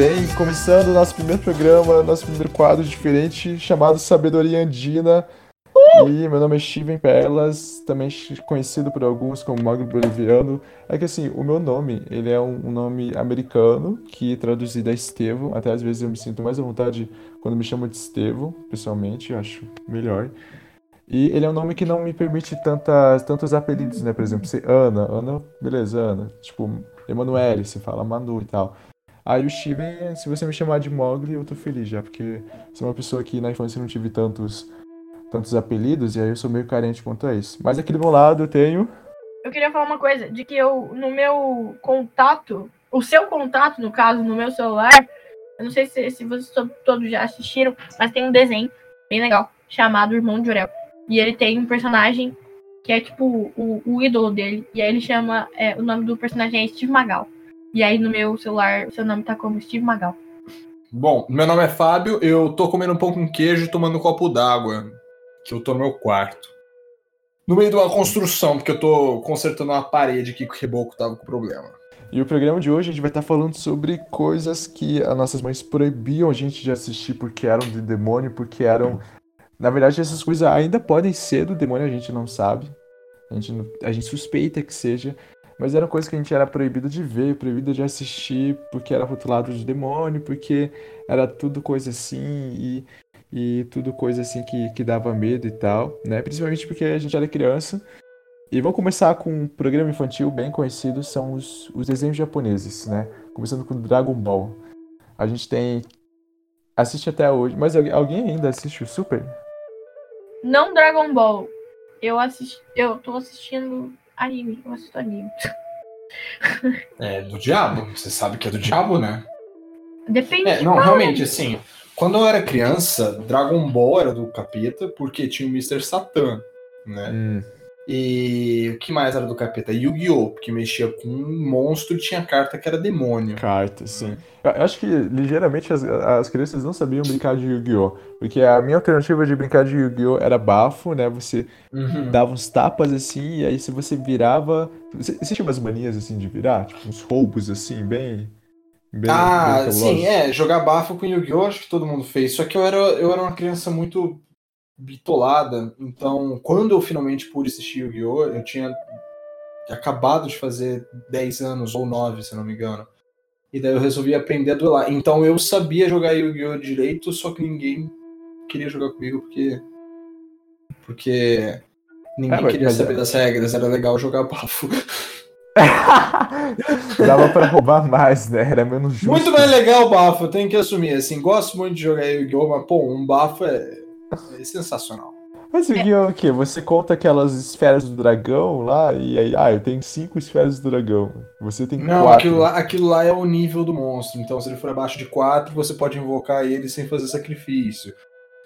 Bem, começando o nosso primeiro programa, nosso primeiro quadro diferente, chamado Sabedoria Andina. E meu nome é Steven Perlas, também conhecido por alguns como Magno Boliviano. É que assim, o meu nome, ele é um, um nome americano, que traduzido é Estevão. Até às vezes eu me sinto mais à vontade quando me chamam de Estevão, pessoalmente, acho melhor. E ele é um nome que não me permite tantas, tantos apelidos, né? Por exemplo, ser Ana, Ana, beleza, Ana. Tipo, Emanuele, você fala Manu e tal. Aí o Steven, se você me chamar de Mogli, eu tô feliz já, porque sou uma pessoa que na infância não tive tantos, tantos apelidos, e aí eu sou meio carente quanto a isso. Mas aqui do meu lado eu tenho. Eu queria falar uma coisa, de que eu, no meu contato, o seu contato, no caso, no meu celular, eu não sei se, se vocês todos já assistiram, mas tem um desenho bem legal, chamado Irmão de Orel. E ele tem um personagem que é tipo o, o ídolo dele. E aí ele chama. É, o nome do personagem é Steve Magal. E aí no meu celular, o seu nome tá como Steve Magal. Bom, meu nome é Fábio, eu tô comendo um pão com queijo e tomando um copo d'água. Que eu tô no meu quarto. No meio de uma construção, porque eu tô consertando uma parede aqui que o reboco tava com problema. E o programa de hoje a gente vai estar falando sobre coisas que as nossas mães proibiam a gente de assistir porque eram de demônio, porque eram na verdade, essas coisas ainda podem ser do demônio, a gente não sabe. A gente, a gente suspeita que seja. Mas era coisa que a gente era proibido de ver, proibido de assistir, porque era rotulado de demônio, porque era tudo coisa assim e, e tudo coisa assim que, que dava medo e tal, né? Principalmente porque a gente era criança. E vamos começar com um programa infantil bem conhecido, são os, os desenhos japoneses, né? Começando com Dragon Ball. A gente tem. Assiste até hoje, mas alguém ainda assiste o Super? Não Dragon Ball. Eu assisti, eu tô assistindo anime, eu assisto anime. É do diabo, você sabe que é do diabo, né? Depende. É, não, realmente, assim, quando eu era criança, Dragon Ball era do capeta, porque tinha o Mr. Satan, né? Hum. E o que mais era do capeta? Yu-Gi-Oh! Porque mexia com um monstro e tinha carta que era demônio. Carta, sim. Eu acho que ligeiramente as, as crianças não sabiam brincar de Yu-Gi-Oh! Porque a minha alternativa de brincar de Yu-Gi-Oh! era bafo, né? Você uhum. dava uns tapas assim, e aí se você virava. Você, você tinha umas manias assim de virar? Tipo, uns roubos assim, bem. bem ah, bem sim, é. Jogar bafo com Yu-Gi-Oh! acho que todo mundo fez. Só que eu era, eu era uma criança muito bitolada. Então, quando eu finalmente pude assistir Yu-Gi-Oh!, eu tinha acabado de fazer 10 anos, ou 9, se não me engano. E daí eu resolvi aprender a duelar. Então eu sabia jogar Yu-Gi-Oh! direito, só que ninguém queria jogar comigo porque. Porque ninguém é, queria saber é... das regras, era legal jogar bafo. Dava pra roubar mais, né? Era menos justo. Muito mais legal o bafo, eu tenho que assumir. Assim, gosto muito de jogar Yu-Gi-Oh! Mas, pô, um bafo é é sensacional. Mas o é. o quê? Você conta aquelas esferas do dragão lá e aí, ah, eu tenho cinco esferas do dragão. Você tem Não, quatro. Aquilo lá, aquilo lá é o nível do monstro. Então, se ele for abaixo de quatro, você pode invocar ele sem fazer sacrifício.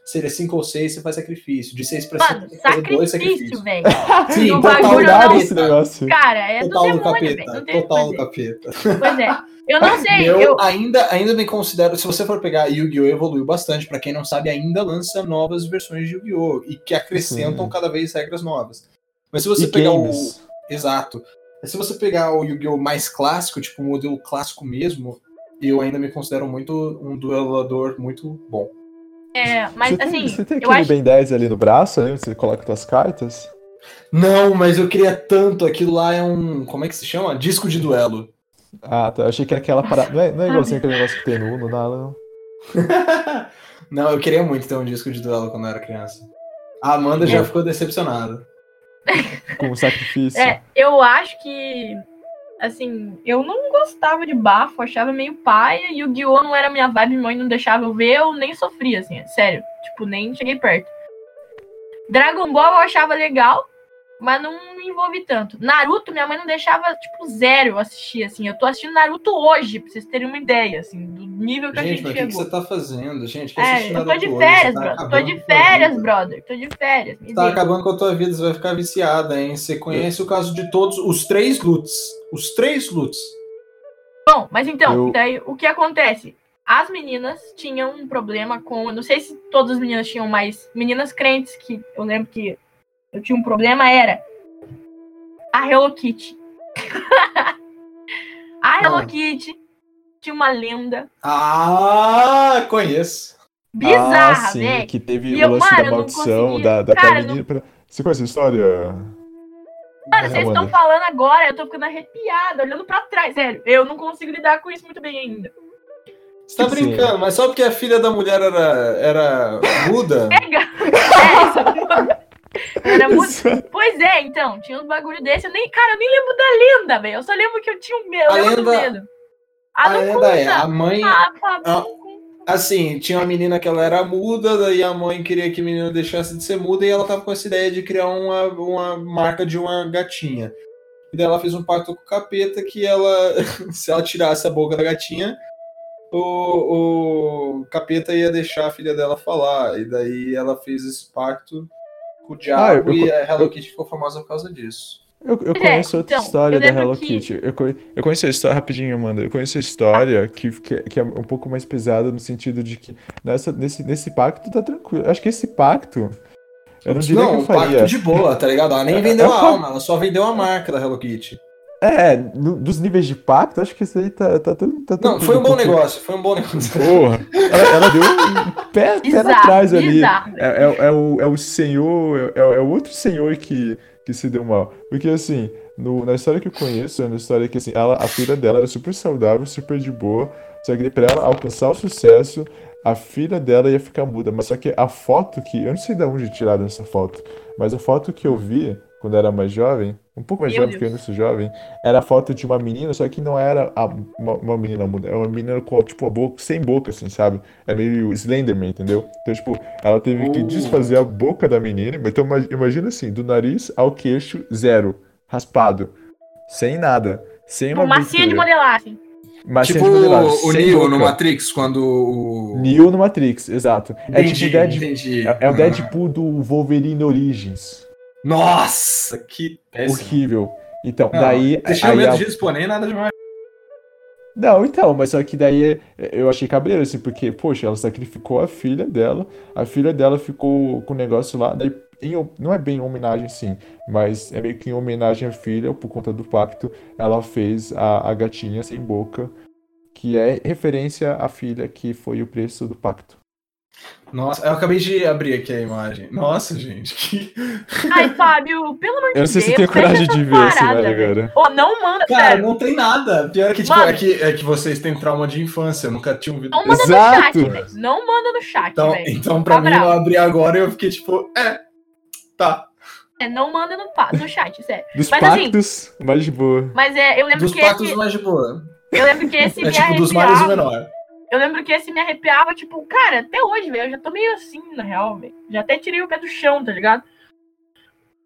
Se ele é 5 ou 6, você faz sacrifício. De 6 pra 5, você faz dois sacrifícios. velho. Sim, o total não... esse negócio. Cara, é total do, demônio, capeta. Total do capeta. Pois é. Eu não sei. Eu, eu, Ainda, ainda me considero. Se você for pegar Yu-Gi-Oh! evoluiu bastante. Pra quem não sabe, ainda lança novas versões de Yu-Gi-Oh! e que acrescentam Sim. cada vez regras novas. Mas se você e pegar games. o. Exato. Mas se você pegar o Yu-Gi-Oh! mais clássico, tipo É, mas você assim. Tem, você tem aquele acho... Ben 10 ali no braço, né? Você coloca suas cartas? Não, mas eu queria tanto. Aquilo lá é um. Como é que se chama? Disco de duelo. Ah, tá. Eu achei que era aquela parada. Não é, não é igualzinho aquele negócio que tem no Uno, não. não, eu queria muito ter um disco de duelo quando eu era criança. A Amanda Bom. já ficou decepcionada. Com sacrifício. É, eu acho que assim, eu não gostava de bafo, achava meio paia, e o Guiô não era minha vibe, mãe não deixava eu ver, eu nem sofria, assim, sério. Tipo, nem cheguei perto. Dragon Ball eu achava legal, mas não me envolvi tanto. Naruto, minha mãe não deixava, tipo, zero assistir, assim. Eu tô assistindo Naruto hoje, pra vocês terem uma ideia, assim, do nível que gente, a gente chegou. o que, você tá fazendo, gente? É, eu tô de férias, tá brother. Tô de férias, brother. Tô de férias. Me tá acabando com a tua vida, você vai ficar viciada, hein? Você conhece o caso de todos, os três lutos. Os três lutos. Bom, mas então, eu... daí o que acontece? As meninas tinham um problema com. Não sei se todas as meninas tinham, mas meninas crentes, que eu lembro que eu tinha um problema, era a Hello Kitty. a Hello ah. Kitty tinha uma lenda. Ah, conheço. Bizarra, ah, sim, velho. que teve E o lance mano, da não maldição da, da, Cara, menina. pra- Você conhece a história? Mano, vocês estão falando agora, eu tô ficando arrepiada, olhando pra trás. Sério, eu não consigo lidar com isso muito bem ainda. Você tá Sim. brincando, mas só porque a filha da mulher era, era muda? Pega! É, isso não- Era muito. Pois é, então, tinha uns bagulho desse. Eu nem, cara, eu nem lembro da lenda, velho. Eu só lembro que eu tinha um medo. A Eu lembro do lenda- medo. Ah, A não lenda conta. é, a mãe, Ah, conta. assim, tinha uma menina que ela era muda, daí a mãe queria que a menina deixasse de ser muda e ela tava com essa ideia de criar uma, uma marca de uma gatinha. E daí ela fez um pacto com o capeta que ela, se ela tirasse a boca da gatinha, o, o capeta ia deixar a filha dela falar. E daí ela fez esse pacto com o diabo Ah, eu- e a Hello Kitty ficou famosa por causa disso. Eu, eu É, conheço outra então, história eu da Hello que- Kitty. Eu, conhe- eu conheço a história, rapidinho, Amanda. Eu conheço a história que, que, que é um pouco mais pesada no sentido de que nessa, nesse, nesse pacto tá tranquilo. Acho que esse pacto. Eu não diria que eu um faria. pacto de boa, tá ligado? Ela nem É- vendeu é a pacto- alma, ela só vendeu a marca da Hello Kitty. É, no- dos níveis de pacto, acho que isso aí tá, tá, tudo- tá Não, foi um bom porque- negócio, foi um bom negócio. Porra, ela, ela deu um pé, pé atrás ali. É, é, é o, é o senhor, é, é o outro senhor que, que se deu mal. Porque assim, no- na história que eu conheço, é na história que assim, ela, a filha dela era super saudável, super de boa. Só que pra ela alcançar o sucesso, a filha dela ia ficar muda. Mas só que a foto que. Eu não sei de onde tiraram essa foto, mas a foto que eu vi quando era mais jovem, um pouco mais Meu jovem, porque eu ainda sou jovem, era a foto de uma menina, só que não era a- uma, uma menina muda, era uma menina com, tipo, a boca, sem boca, assim, sabe? É meio Slenderman, entendeu? Então, tipo, ela teve que Uh. desfazer a boca da menina. Então, ima- imagina assim, do nariz ao queixo, zero. Raspado. Sem nada. Sem uma Uma massinha de modelagem. Massinha tipo de modelagem, o sem Neo boca. no Matrix, quando o. Neo no Matrix, exato. É Entendi, tipo Deadpool. entendi. É, é o Deadpool do Wolverine Origins. Nossa, que péssimo. Horrível. Então, Não, daí. Deixei a- pô, nem nada demais. Não, então, mas só que daí eh, eu achei cabreiro, assim, porque, poxa, ela sacrificou a filha dela, a filha dela ficou com o negócio lá, daí, em não é bem em homenagem, sim, mas é meio que em homenagem à filha, por conta do pacto, ela fez a, a gatinha sem boca, que é referência à filha, que foi o preço do pacto. Nossa, eu acabei de abrir aqui a imagem. Nossa, gente, que. Ai, Fábio, pelo amor de Eu não sei Deus. se tenho fecha coragem de ver esse parada, velho agora. Ô, não manda, Cara, sério. não tem nada. Pior é que, tipo, Mano. é que, é que vocês têm trauma de infância, eu nunca tinha ouvido. Não manda Exato. no chat, velho. Não manda no chat, Então, velho. então pra Tá mim, bravo. eu abri agora e eu fiquei tipo, é, tá. É, não manda no, no chat, sério. Dos Mas, assim, pactos, mais de boa. Mas é, eu lembro Dos que pactos esse. mais de boa. Eu lembro que esse É me tipo dos maiores o arrepiava. menor. Eu lembro que esse me arrepiava, tipo, cara, até hoje, velho. Eu já tô meio assim, na real, velho. Já até tirei o pé do chão, tá ligado?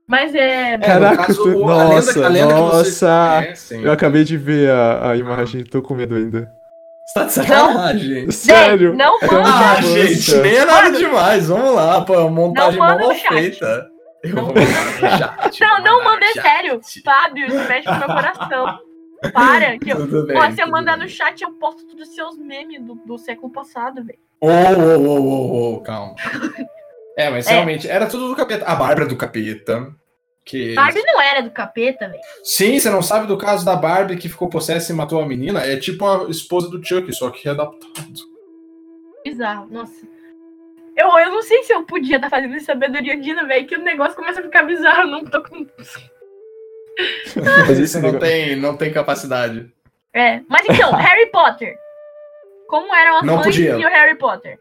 Mas é. É, no Caraca, caso, tu- o- a lenda- nossa, a lenda nossa. conhecem- Eu acabei de ver a, a imagem, tô com medo ainda. Você tá de sacanagem. Sério? não É manda. Ah, Nossa. gente, nem é nada demais. Vamos lá, pô, uma montagem Não mal feita. Eu Não vou mandar no chat. Não, não manda, é sério. Fábio, isso mexe com meu coração. Para, que eu. Bem. Eu mandar bem. no chat, eu posto todos os seus memes do, do século passado, velho. Ô, ô, ô, ô, ô, calma. É, mas É. realmente, era tudo do capeta. A Bárbara do capeta. Que... Barbie não era do capeta, velho. Sim, você não sabe do caso da Barbie que ficou possessa e matou a menina? É tipo a esposa do Chuck, só que readaptado. Bizarro, nossa. Eu, eu não sei se eu podia estar fazendo isso sabedoria andina, velho, que o negócio começa a ficar bizarro. Não tô com. Mas esse não tem, não tem capacidade. É. Mas então, Harry Potter. Como eram as Não mães podia. e o Harry Potter?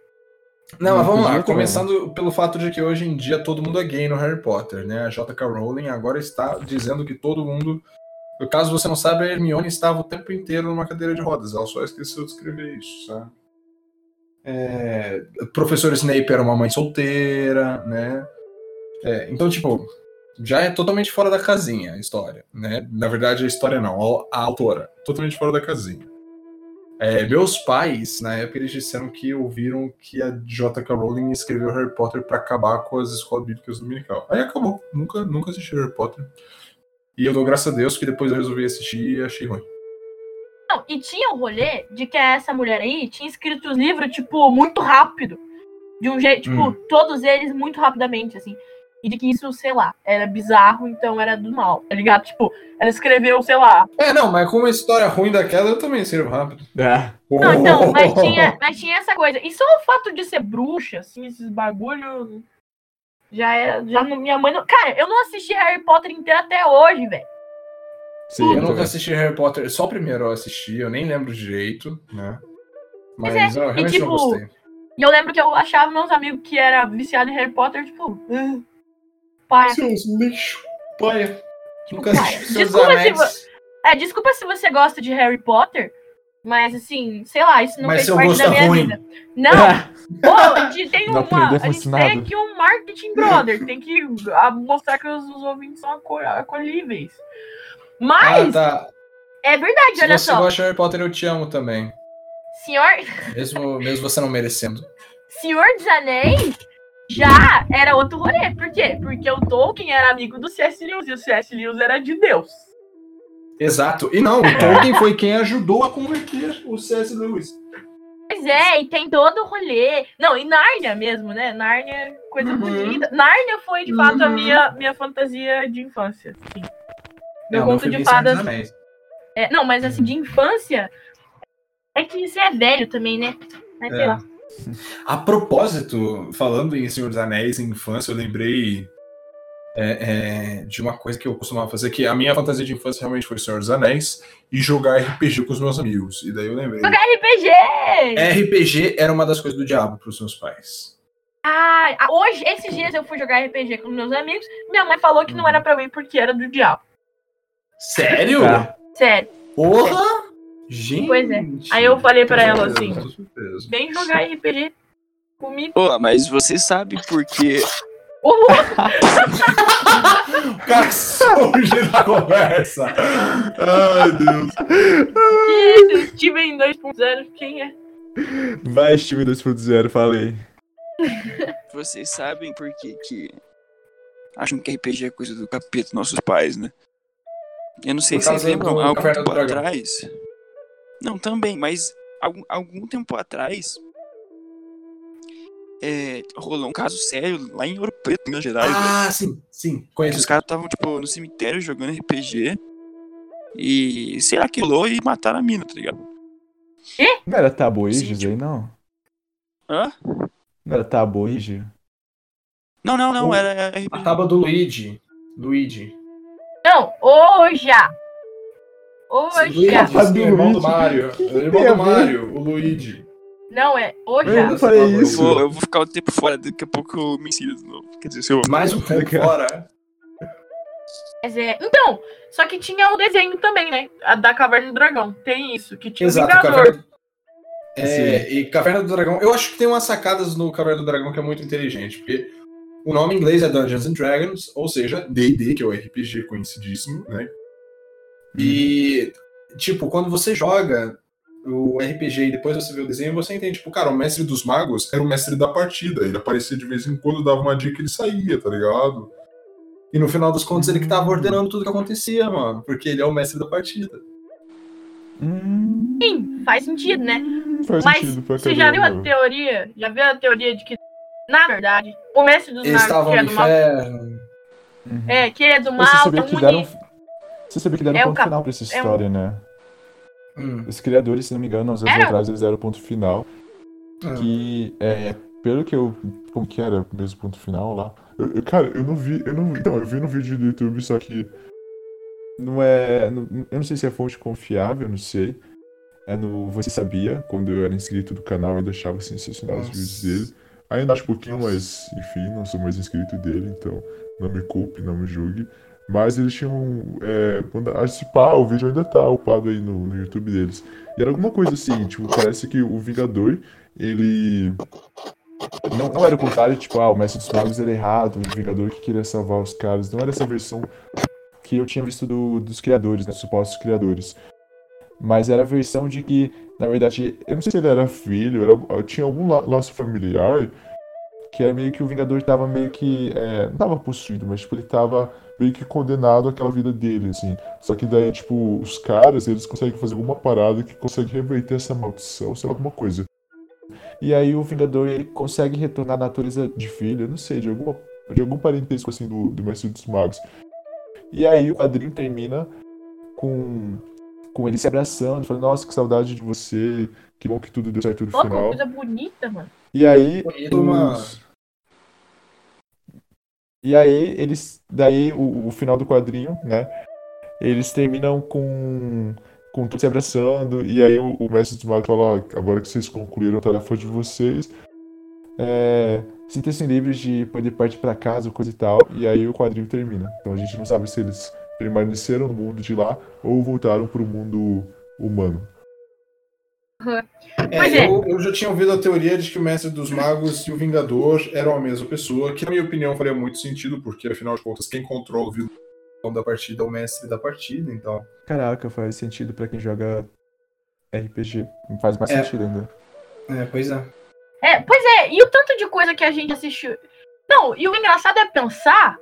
Não, Não mas vamos lá. Começando pelo fato de que hoje em dia todo mundo é gay no Harry Potter, né? A J.K. Rowling agora está dizendo que todo mundo. No caso você não sabe, a Hermione estava o tempo inteiro numa cadeira de rodas. Ela só esqueceu de escrever isso, sabe? É, professor Snape era uma mãe solteira, né? É, então, tipo, já é totalmente fora da casinha a história, né? Na verdade, a história não, a, a autora. Totalmente fora da casinha. É, meus pais, na época, eles disseram que ouviram que a J.K. Rowling escreveu Harry Potter pra acabar com as escolas bíblicas dominical. Aí acabou. Nunca, nunca assisti Harry Potter. E eu dou graças a Deus que depois eu resolvi assistir e achei ruim. Não, e tinha o rolê de que essa mulher aí tinha escrito os livros, tipo, muito rápido. De um jeito, tipo, Hum. todos eles muito rapidamente, assim. E de que isso, sei lá, era bizarro, então era do mal, tá ligado? Tipo, ela escreveu, sei lá. É, não, mas com uma história ruim daquela, eu também escrevo rápido. É. Não, então, mas tinha, mas tinha essa coisa. E só o fato de ser bruxa, assim, esses bagulho. Já era. Já não, minha mãe não. Cara, eu não assisti Harry Potter inteiro até hoje, velho. Sim, eu nunca assisti Harry Potter, só o primeiro eu assisti, eu nem lembro direito, né? Mas, mas é, eu realmente e, tipo, não gostei. E eu lembro que eu achava meus amigos que era viciado em Harry Potter, tipo, uh, paia. Seus lixo, paia. Nunca assisti desculpa se, vo... é, desculpa se você gosta de Harry Potter, mas assim, sei lá, isso não mas fez parte da minha ruim. vida. Não! Pô, a gente tem uma. A gente tem aqui um marketing brother, tem que mostrar que os, os ouvintes são acolhíveis. Mas. Ah, tá. É verdade, Se olha só. Se você gosta de Harry Potter, eu te amo também. Senhor. Mesmo, mesmo você não merecendo. Senhor dos Anéis já era outro rolê. Por quê? Porque o Tolkien era amigo do C.S. Lewis e o C.S. Lewis era de Deus. Exato. E não, o Tolkien foi quem ajudou a converter o C.S. Lewis. Pois é, e tem todo o rolê. Não, e Nárnia mesmo, né? Nárnia é coisa uhum. muito linda. Nárnia foi, de fato, uhum. a minha, minha fantasia de infância. Sim. Meu conto de fadas. É, não, mas assim, de infância. É que você é velho também, né? Mas, é. sei lá. A propósito, falando em Senhor dos Anéis em infância, eu lembrei é, é, de uma coisa que eu costumava fazer, que a minha fantasia de infância realmente foi Senhor dos Anéis e jogar RPG com os meus amigos. E daí eu lembrei. Jogar RPG! RPG era uma das coisas do diabo para os meus pais. Ah, hoje, esses dias eu fui jogar RPG com meus amigos. Minha mãe falou que não era pra mim porque era do diabo. Sério? Sério. Porra! Gente! Pois é. Aí eu falei pra ela assim: vem jogar RPG comigo. Pô, mas você sabe por quê? o cara surge na conversa. Ai, Deus. Que Steven 2.0, quem é? Vai, Steven 2.0, falei. Vocês sabem por que que acham que RPG é coisa do capeta nossos pais, né? Eu não sei se vocês lembram, há algum tempo atrás. Não, também, mas algum, algum tempo atrás é, rolou um caso sério lá em Ouro Preto, Minas Gerais. Ah, sim, sim, conheço. Os caras estavam, tipo, no cemitério jogando RPG e, sei lá, quilou e mataram a mina, tá ligado? Quê? Não era tabuíge isso aí, não? Hã? Não era tabuíge? Não, não, não, o... era. A tábua do Luigi. Luigi. Não, Oja! Oja! O irmão do Mario. O irmão do Mario, o Luigi. Não, é Oja. Eu não falei isso. Eu vou, eu vou ficar um tempo fora, daqui a pouco eu me ensino de novo. Quer dizer, se eu... Mais um tempo fora. Mas é... Então, só que tinha o desenho também, né? A da Caverna do Dragão. Tem isso, que tinha Exato, o Vingador. Caverna... É, e Caverna do Dragão. Eu acho que tem umas sacadas no Caverna do Dragão que é muito inteligente, porque o nome em inglês é Dungeons and Dragons, ou seja, D&D, que é o RPG conhecidíssimo, né? E, tipo, quando você joga o RPG e depois você vê o desenho, você entende, tipo, cara, o mestre dos magos era o mestre da partida. Ele aparecia de vez em quando, dava uma dica e ele saía, tá ligado? E no final dos contos ele que tava ordenando tudo que acontecia, mano. Porque ele é o mestre da partida. Sim, faz sentido, né? Faz Mas sentido você já viu a teoria? Já viu a teoria de que, na verdade, o mestre dos Eles magos que é no do mal. Uhum. É, que ele é do mal, Você sabia tão que une- deram, você sabia que deram É o ponto cap- final pra essa é um- história, né? Hum. Os criadores, se não me engano, uns anos Era? atrás, eles deram ponto final. Ah. Que, é, pelo que eu... Como que era o mesmo ponto final lá? Eu- eu- cara, eu não vi... Eu não, então, eu vi no vídeo do YouTube, só que... Não é... não- eu não sei se é fonte confiável, não sei. É no Você Sabia, quando eu era inscrito do canal, eu achava sensacional os Nossa. vídeos dele. Ainda acho pouquinho, mas, enfim, não sou mais inscrito dele, então não me culpe, não me julgue. Mas eles tinham. É, quando, a se pá, o vídeo ainda tá upado aí no, no YouTube deles. E era alguma coisa assim, tipo, parece que o Vingador, ele. Não, não era o contrário, tipo, ah, o Mestre dos Magos era errado, o Vingador que queria salvar os caras. Não era essa versão que eu tinha visto do- dos criadores, né? Supostos criadores. Mas era a versão de que, na verdade, eu não sei se ele era filho, era, tinha algum la- laço familiar que era meio que o Vingador tava meio que. é, não tava possuído, mas tipo, ele tava meio que condenado àquela vida dele, assim. Só que daí, tipo, os caras, eles conseguem fazer alguma parada que consegue reverter essa maldição, sei lá, alguma coisa. E aí o Vingador, ele consegue retornar à natureza de filho, eu não sei, de alguma de algum parentesco assim do, do Mestre dos Magos. E aí o quadrinho termina com, com ele se abraçando, falando, nossa, que saudade de você, que bom que tudo deu certo no Pô, final. coisa bonita, mano. E aí. Uma... Os... E aí, eles. Daí, o, o final do quadrinho, né? Eles terminam com. Com todos se abraçando. E aí, o, o mestre dos magos fala: ó, agora que vocês concluíram a tarefa de vocês, é, sintam-se livres de poder partir para casa, coisa e tal. E aí, o quadrinho termina. Então, a gente não sabe se eles permaneceram no mundo de lá ou voltaram para o mundo humano. É, é. Eu, eu, já tinha ouvido a teoria de que o Mestre dos Magos e o Vingador eram a mesma pessoa, que na minha opinião faria muito sentido, porque afinal de contas, quem controla o vilão da partida é o mestre da partida, então. Caraca, faz sentido para quem joga RPG. Faz mais é. sentido ainda. É, pois é. É, pois é, e o tanto de coisa que a gente assistiu. Não, e o engraçado é pensar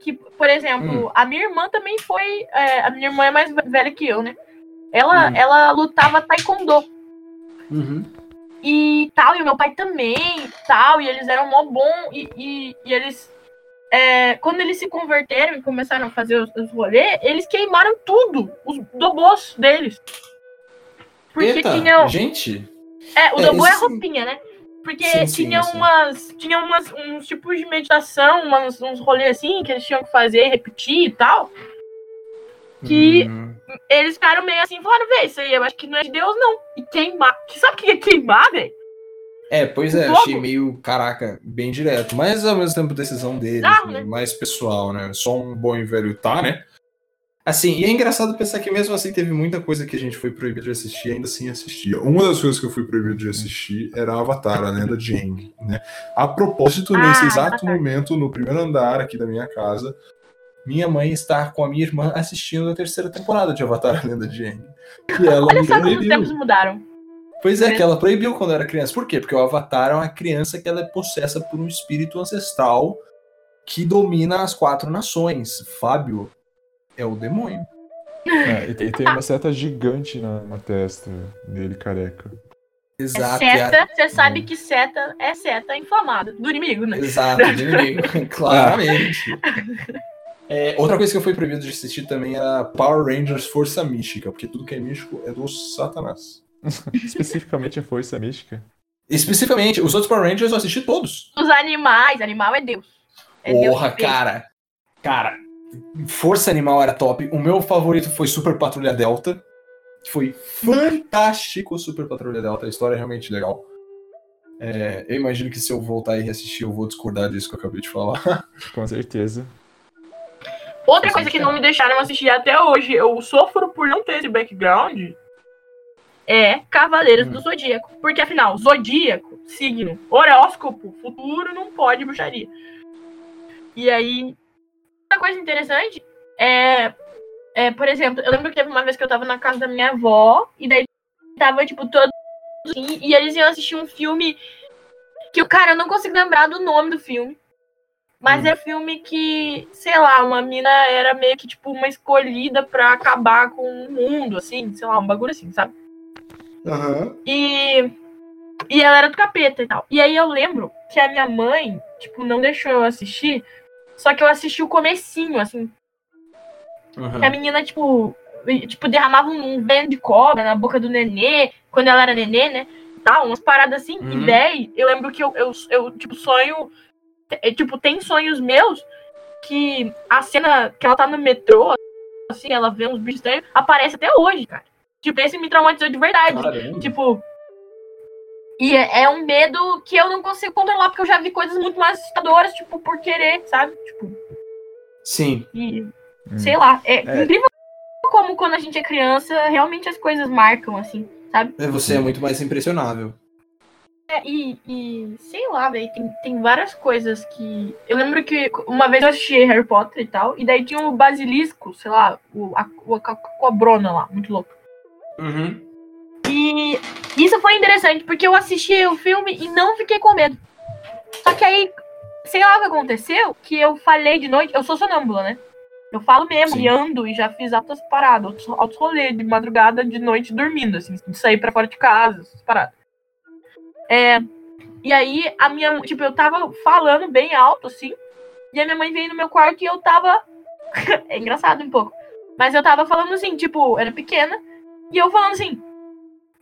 que, por exemplo, hum. a minha irmã também foi. É, a minha irmã é mais velha que eu, né? Ela, uhum. ela lutava taekwondo. Uhum. E tal, e o meu pai também, e tal, e eles eram mó bom, e, e, e eles. É, quando eles se converteram e começaram a fazer os, os rolês, eles queimaram tudo, os dobôs deles. Porque Eita, tinham. Gente! É, o é, dobô é a roupinha, né? Porque sim, tinha sim, umas. Tinha umas, uns tipos de meditação, umas, uns rolês assim que eles tinham que fazer, repetir e tal. Que hum eles ficaram meio assim, falando, vê, isso aí eu acho que não é de Deus, não. E queimar. Sabe o que é queimar, velho? É, pois é, achei meio, caraca, bem direto. Mas ao mesmo tempo, decisão deles, ah, né? mais pessoal, né? Só um bom e velho tá, né? Assim, e é engraçado pensar que mesmo assim teve muita coisa que a gente foi proibido de assistir e ainda assim assistia. Uma das coisas que eu fui proibido de assistir era Avatar, a lenda de Aang, né? A propósito, ah, nesse exato Avatar. momento, no primeiro andar aqui da minha casa, minha mãe está com a minha irmã assistindo a terceira temporada de Avatar, a Lenda de Aang. E ela Olha só como os tempos mudaram. Pois é, que ela proibiu quando era criança. Por quê? Porque o Avatar é uma criança que ela é possessa por um espírito ancestral que domina as quatro nações. Fábio é o demônio. É, e tem uma seta gigante na, na testa dele, careca. Exato. É seta, você sabe que seta é seta inflamada do inimigo, né? Exato, do inimigo, claramente. É, outra coisa que eu fui proibido de assistir também era Power Rangers Força Mística, porque tudo que é místico é do Satanás. Especificamente a Força Mística? Especificamente, os outros Power Rangers eu assisti todos. Os animais, animal é Deus. É Porra, Deus cara. Cara, Força Animal era top. O meu favorito foi Super Patrulha Delta. Foi fantástico Super Patrulha Delta. A história é realmente legal. É, eu imagino que se eu voltar e reassistir, eu vou discordar disso que eu acabei de falar. Com certeza. Outra coisa que não me deixaram assistir até hoje, eu sofro por não ter esse background, é Cavaleiros hum. do Zodíaco. Porque afinal, Zodíaco, signo, horóscopo, futuro, não pode bruxaria. E aí, uma coisa interessante é, é, por exemplo, eu lembro que teve uma vez que eu tava na casa da minha avó, e daí tava, tipo, todo assim, e eles iam assistir um filme que o cara, eu não consigo lembrar do nome do filme. Mas hum. é filme que, sei lá, uma mina era meio que tipo uma escolhida para acabar com o mundo, assim, sei lá, um bagulho assim, sabe? Uhum. E, e ela era do capeta e tal. E aí eu lembro que a minha mãe, tipo, não deixou eu assistir, só que eu assisti o comecinho, assim. Uhum. Que a menina, tipo, tipo, derramava um, veneno de cobra na boca do nenê, quando ela era nenê, né? Tal, umas paradas assim. Uhum. E daí, eu lembro que eu, eu, eu tipo, sonho é, tipo, tem sonhos meus que a cena que ela tá no metrô, assim, ela vê uns bichos estranhos, aparece até hoje, cara. Tipo, esse me traumatizou de verdade. Caramba. Tipo. E é, é, um medo que eu não consigo controlar, porque eu já vi coisas muito mais assustadoras, tipo, por querer, sabe? Tipo. Sim. E, hum. Sei lá. É, é incrível como quando a gente é criança, realmente as coisas marcam, assim, sabe? É, você é muito mais impressionável. É, e, e, sei lá, velho, tem, tem várias coisas que. Eu lembro que uma vez eu assisti Harry Potter e tal, e daí tinha o basilisco, sei lá, o, a, a, a cobrona lá, muito louco. Uhum. E isso foi interessante, porque eu assisti o filme e não fiquei com medo. Só que aí, sei lá o que aconteceu, que eu falei de noite, eu sou sonâmbula, né? Eu falo mesmo, Sim. e ando, e já fiz altas paradas, altos rolês de madrugada, de noite, dormindo, assim, de sair pra fora de casa, essas paradas. É, e aí, a minha. Tipo, eu tava falando bem alto, assim. E a minha mãe veio no meu quarto e eu tava. é engraçado um pouco. Mas eu tava falando assim, tipo, era pequena. E eu falando assim: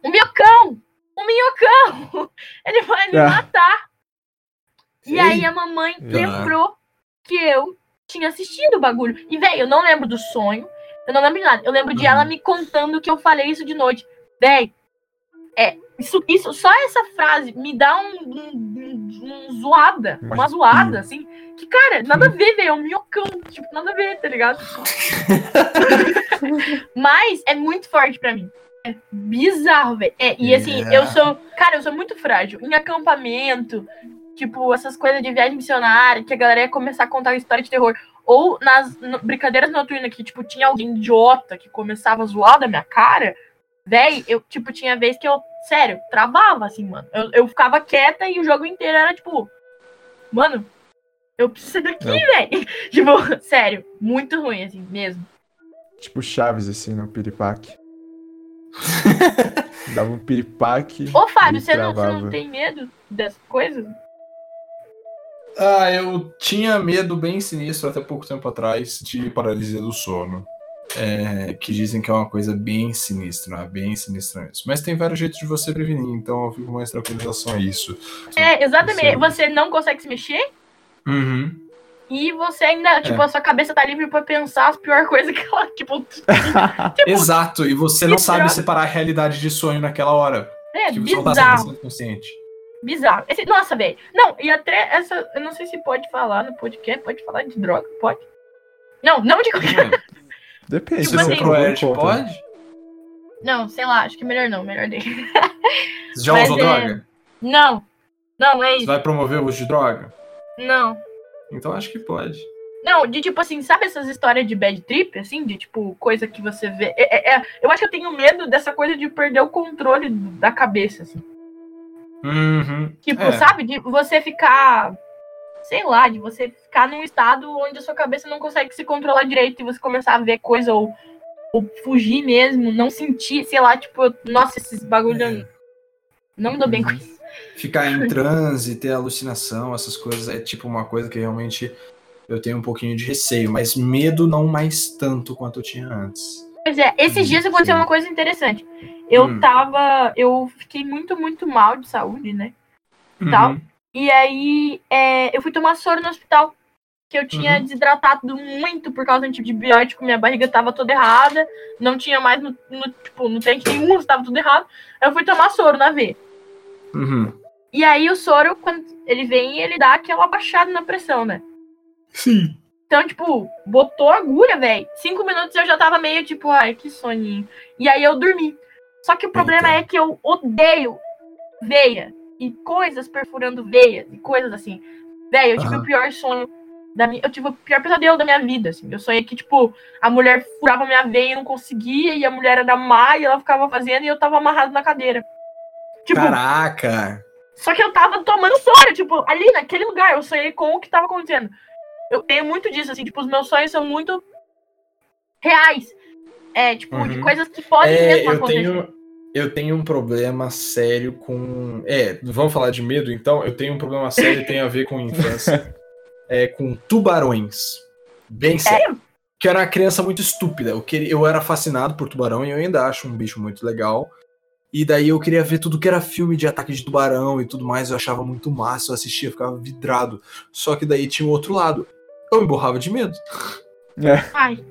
um minhocão! Um minhocão! Ele vai me é. matar! E aí a mamãe lembrou que eu tinha assistido o bagulho. E, velho, eu não lembro do sonho. Eu não lembro de nada. Eu lembro de uhum. ela me contando que eu falei isso de noite. Véi, é, isso, isso, só essa frase me dá um, um, um, zoada, uma zoada, assim. Que, cara, nada a ver, velho. É um minhocão. Tipo, nada a ver, tá ligado? Mas é muito forte pra mim. É bizarro, velho. É, e assim, yeah. eu sou. Cara, eu sou muito frágil. Em acampamento, tipo, essas coisas de viagem missionária, que a galera ia começar a contar história de terror. Ou nas no, brincadeiras noturnas, que, tipo, tinha alguém idiota que começava a zoar da minha cara. Véi, eu, tipo, tinha vez que eu, sério, travava, assim, mano. Eu, eu ficava quieta e o jogo inteiro era, tipo, mano, eu preciso daqui, velho. tipo, sério, muito ruim, assim, mesmo. Tipo Chaves, assim, no piripaque. Dava um piripaque. Ô, Fábio, você não, você não tem medo dessas coisas? Ah, eu tinha medo bem sinistro até pouco tempo atrás de paralisia do sono. É, que dizem que é uma coisa bem sinistra, né? bem sinistra mesmo. Mas tem vários jeitos de você prevenir, então eu fico mais tranquilo em relação a isso. É, exatamente. Você não consegue se mexer? Uhum. E você ainda, tipo, é. a sua cabeça tá livre pra pensar as piores coisas que ela, tipo, tipo Exato, e você não sabe separar a realidade de sonho naquela hora. É, tipo, bizarro. Você não tá consciente. Bizarro. Esse, nossa, velho. Não, e até essa. Eu não sei se pode falar no podcast. Pode falar de droga? Pode? Não, não de qualquer. Depende. Tipo, se assim, pode? Não, sei lá, acho que é melhor não, melhor dele. Você já Mas, usou é... droga? Não. Não, é isso. Você vai promover o uso de droga? Não. Então acho que pode. Não, de tipo assim, sabe essas histórias de bad trip, assim? De tipo, coisa que você vê. É, é, é, eu acho que eu tenho medo dessa coisa de perder o controle da cabeça, assim. Uhum. Tipo, é. sabe? De você ficar. Sei lá, de você ficar num estado onde a sua cabeça não consegue se controlar direito e você começar a ver coisa ou, ou fugir mesmo, não sentir, sei lá, tipo, nossa, esses bagulho. É. Não me dou bem com uhum. isso. Ficar em transe, ter alucinação, essas coisas é tipo uma coisa que realmente eu tenho um pouquinho de receio, mas medo não mais tanto quanto eu tinha antes. Pois é, esses dias aconteceu uma coisa interessante. Eu hum. tava. Eu fiquei muito, muito mal de saúde, né? Uhum. Tal. E aí é, eu fui tomar soro no hospital. Que eu tinha uhum. desidratado muito por causa do antibiótico, minha barriga tava toda errada, não tinha mais no, no tipo, no tanque nenhum, estava tudo errado. Eu fui tomar soro na veia. Uhum. E aí o soro, quando ele vem, ele dá aquela baixada na pressão, né? Sim. Então, tipo, botou agulha, velho. Cinco minutos eu já tava meio tipo, ai, que soninho. E aí eu dormi. Só que o problema Eita. é que eu odeio veia e coisas perfurando veias e coisas assim. Velho, eu tive uhum. o pior sonho da minha. Eu tive o pior pesadelo da minha vida, assim. Eu sonhei que, tipo, a mulher furava minha veia e não conseguia, e a mulher era má e ela ficava fazendo e eu tava amarrado na cadeira. Tipo, Caraca! Só que eu tava tomando soro, tipo, ali naquele lugar, eu sonhei com o que tava acontecendo. Eu tenho muito disso, assim, tipo, os meus sonhos são muito reais. É, tipo, uhum. de coisas que podem é, mesmo acontecer. Tenho, eu tenho um problema sério com. É, vamos falar de medo então? Eu tenho um problema sério que tem a ver com infância. é, com tubarões. Bem sério. sério. Que eu era uma criança muito estúpida. Eu, queria, eu era fascinado por tubarão e eu ainda acho um bicho muito legal. E daí eu queria ver tudo que era filme de ataque de tubarão e tudo mais. Eu achava muito massa, eu assistia, eu ficava vidrado. Só que daí tinha o outro lado. Eu me borrava de medo. É.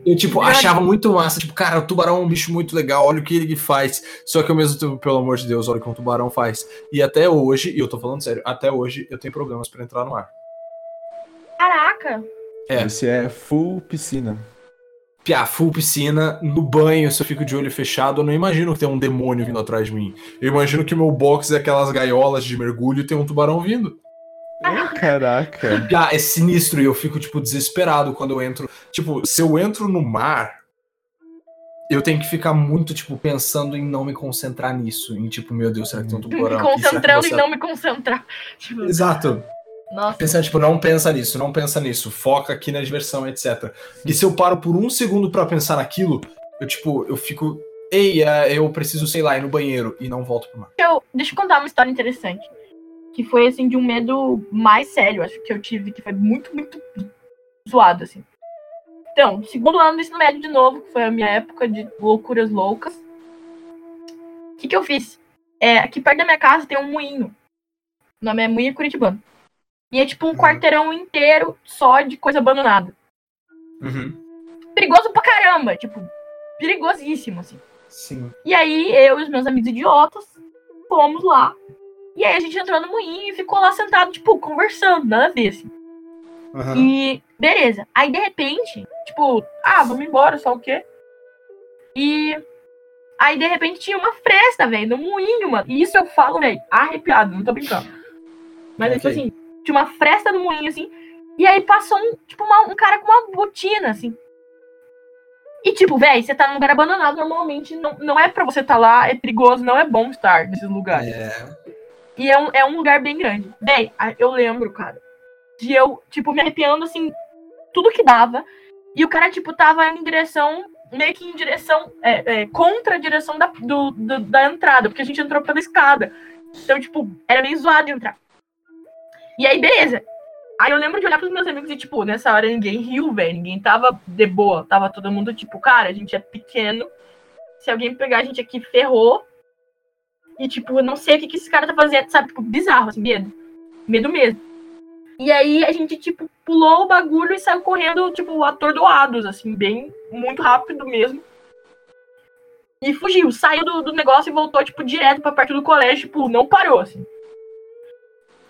Eu, tipo, achava muito massa. Tipo, cara, o tubarão é um bicho muito legal, olha o que ele faz. Só que ao mesmo tempo, pelo amor de Deus, olha o que um tubarão faz. E até hoje, e eu tô falando sério, até hoje eu tenho problemas para entrar no mar. Caraca! É. Esse é full piscina. Piá, full piscina, no banho, se eu fico de olho fechado, eu não imagino que tem um demônio vindo atrás de mim. Eu imagino que meu box é aquelas gaiolas de mergulho e tem um tubarão vindo. Caraca. Ah, é sinistro e eu fico, tipo, desesperado quando eu entro. Tipo, se eu entro no mar, eu tenho que ficar muito, tipo, pensando em não me concentrar nisso. Em, tipo, meu Deus, será que tem um tubarão Me concentrando você... em não me concentrar. Tipo... Exato. Nossa. Pensando, tipo, não pensa nisso, não pensa nisso, foca aqui na diversão, etc. E se eu paro por um segundo para pensar naquilo, eu, tipo, eu fico. Ei, é, eu preciso, sei lá, ir no banheiro e não volto pro mar. Eu, deixa eu contar uma história interessante que foi assim de um medo mais sério, acho que eu tive, que foi muito, muito zoado, assim. Então, segundo ano do ensino médio de novo, que foi a minha época de loucuras loucas. O que, que eu fiz? É, aqui perto da minha casa tem um moinho. O nome é Moinho Curitibano. E é tipo um uhum. quarteirão inteiro só de coisa abandonada. Uhum. Perigoso pra caramba, tipo, perigosíssimo, assim. Sim. E aí, eu e os meus amigos idiotas fomos lá. E aí a gente entrou no moinho e ficou lá sentado, tipo, conversando, nada a ver, assim. Uhum. E beleza. Aí de repente, tipo, ah, vamos embora, só o quê? E aí de repente tinha uma fresta, velho, no moinho, mano. E isso eu falo, velho, arrepiado, não tô brincando. Mas okay. tipo assim, tinha uma fresta no moinho, assim. E aí passou um, tipo, uma, um cara com uma botina, assim. E tipo, velho, você tá num lugar abandonado, normalmente não, não é pra você estar tá lá, é perigoso, não é bom estar nesses lugares. É. E é um, é um lugar bem grande. Véi, eu lembro, cara, de eu, tipo, me arrepiando, assim, tudo que dava. E o cara, tipo, tava em direção, meio que em direção, é, é, contra a direção da, do, do, da entrada, porque a gente entrou pela escada. Então, tipo, era meio zoado entrar. E aí, beleza. Aí eu lembro de olhar pros meus amigos e, tipo, nessa hora ninguém riu, velho. Ninguém tava de boa. Tava todo mundo, tipo, cara, a gente é pequeno. Se alguém pegar a gente aqui, ferrou. E, tipo, não sei o que, que esse cara tá fazendo, sabe? Tipo, bizarro, assim, medo. Medo mesmo. E aí a gente, tipo, pulou o bagulho e saiu correndo, tipo, atordoados, assim, bem, muito rápido mesmo. E fugiu, saiu do, do negócio e voltou, tipo, direto pra perto do colégio, tipo, não parou, assim.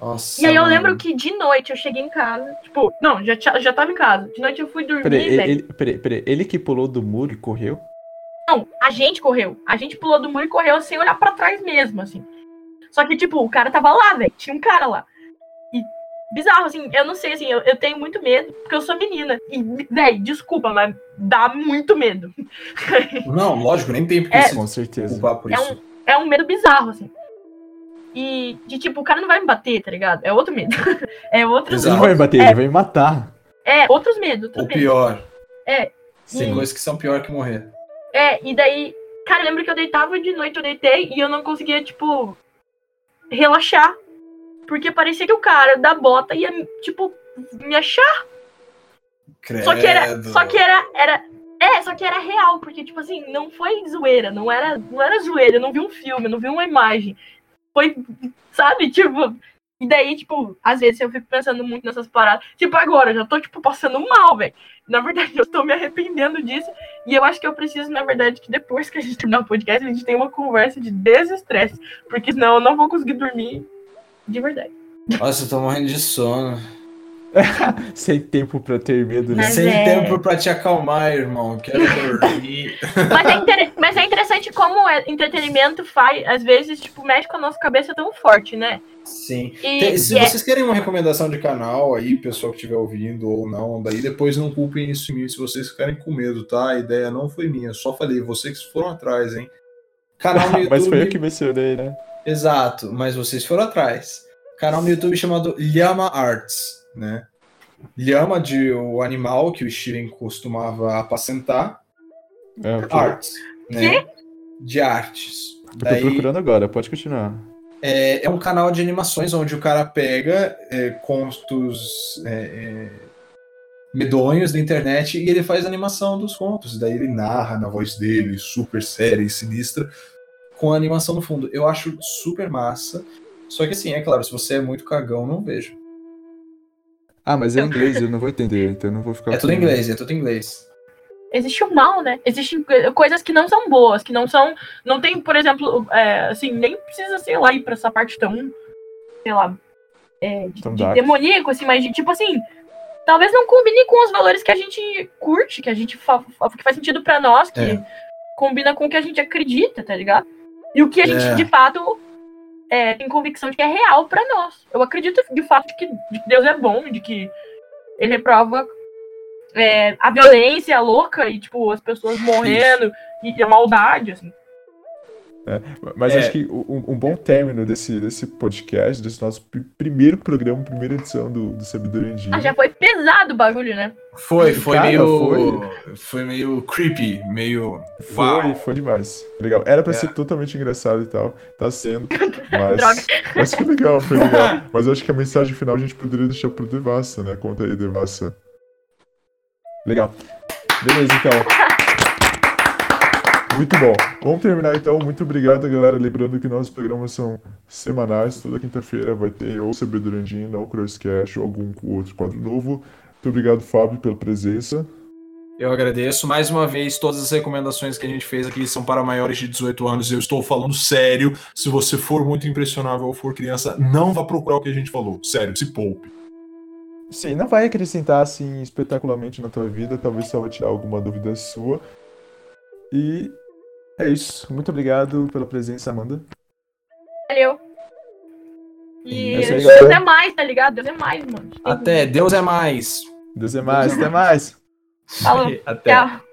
Nossa, e aí eu lembro que de noite eu cheguei em casa, tipo, não, já, já tava em casa. De noite eu fui dormir, peraí, ele, peraí, peraí, ele que pulou do muro e correu? Não, a gente correu. A gente pulou do muro e correu sem olhar para trás mesmo, assim. Só que, tipo, o cara tava lá, velho. Tinha um cara lá bizarro, assim, eu não sei, assim, eu, eu tenho muito medo, porque eu sou menina. E, véi, desculpa, mas dá muito medo. Não, lógico, nem tem porque é, com certeza. por é isso. Um, é um medo bizarro, assim. E de tipo, o cara não vai me bater, tá ligado? É outro medo. é outro Ele não vai me bater, é, ele vai me matar. É, outros medos. Outros Ou pior. É. Tem e... coisas que são pior que morrer. É, e daí, cara, lembra que eu deitava de noite, eu deitei e eu não conseguia, tipo, relaxar porque parecia que o cara da bota ia, tipo, me achar. Credo. Só que era. Só que era, era. É, só que era real, porque, tipo assim, não foi zoeira, não era, não era zoeira, eu não vi um filme, eu não vi uma imagem. Foi, sabe, tipo. E daí, tipo, às vezes eu fico pensando muito nessas paradas. Tipo, agora, eu já tô, tipo, passando mal, velho. Na verdade, eu tô me arrependendo disso. E eu acho que eu preciso, na verdade, que depois que a gente terminar o podcast, a gente tenha uma conversa de desestresse. Porque senão eu não vou conseguir dormir de verdade. Nossa, eu tô morrendo de sono. Sem tempo pra ter medo, né? Sem é... tempo pra te acalmar, irmão. Quero dormir. mas, é inter... mas é interessante como é entretenimento faz, às vezes, tipo, mexe com a nossa cabeça tão forte, né? Sim. E, Tem, se vocês querem uma recomendação de canal aí, pessoal que estiver ouvindo ou não, daí depois não culpem isso em mim se vocês ficarem com medo, tá? A ideia não foi minha, só falei, vocês foram atrás, hein? Canal no YouTube. mas foi eu que mencionei, né? Exato, mas vocês foram atrás. Canal no YouTube chamado Llama Arts, né? Lhama de o animal que o Steven costumava apacentar. É, okay. Arts, né? De artes. Eu tô Daí, procurando agora, pode continuar. É, é, um canal de animações onde o cara pega é, contos é, é, medonhos da internet e ele faz animação dos contos. Daí ele narra na voz dele, super séria e sinistra, com a animação no fundo. Eu acho super massa. Só que assim, é claro, se você é muito cagão, não vejo. Ah, mas é em inglês, eu não vou entender, então eu não vou ficar. É tudo em inglês, é tudo em inglês. Existe o mal, né? Existem coisas que não são boas, que não são. Não tem, por exemplo, é, assim, nem precisa, sei lá, ir pra essa parte tão. Sei lá. É, de, de demoníaco, assim, mas de tipo assim. Talvez não combine com os valores que a gente curte, que a gente fa que faz sentido para nós, que é. combina com o que a gente acredita, tá ligado? E o que a gente, é. de fato, é, tem convicção de que é real para nós. Eu acredito, de fato, de que, de que, Deus é bom, de que ele reprova é, a violência louca e, tipo, as pessoas morrendo e a maldade, assim. É, mas é. acho que um, um, bom término desse, desse podcast, desse nosso primeiro programa, primeira edição do, do Sabedoria em Dia. Ah, já foi pesado o bagulho, né? Foi, foi Cara, meio. Foi... foi... meio creepy, meio. Foi, Uau. foi demais. Legal. Era pra é. ser totalmente engraçado e tal. Tá sendo. Mas, mas foi legal, foi legal. Mas eu acho que a mensagem final a gente poderia deixar pro Devassa, né? Conta aí, Devassa. Legal. Beleza, então. Muito bom. Vamos terminar então. Muito obrigado, galera. Lembrando que nossos programas são semanais. Toda quinta-feira vai ter ou Sabedoria Andina, ou Crosscast, ou algum outro quadro novo. Muito obrigado, Fábio, pela presença. Eu agradeço. Mais uma vez, todas as recomendações que a gente fez aqui são para maiores de 18 anos. Eu estou falando sério. Se você for muito impressionável ou for criança, não vá procurar o que a gente falou. Sério, se poupe. Sim, não vai acrescentar assim espetacularmente na tua vida. Talvez só vai tirar alguma dúvida sua. E é isso. Muito obrigado pela presença, Amanda. Valeu. E é Deus é mais, tá ligado? Deus é mais, mano. Até, Deus é mais. Deus é mais, até mais. Falou. Até. Tchau.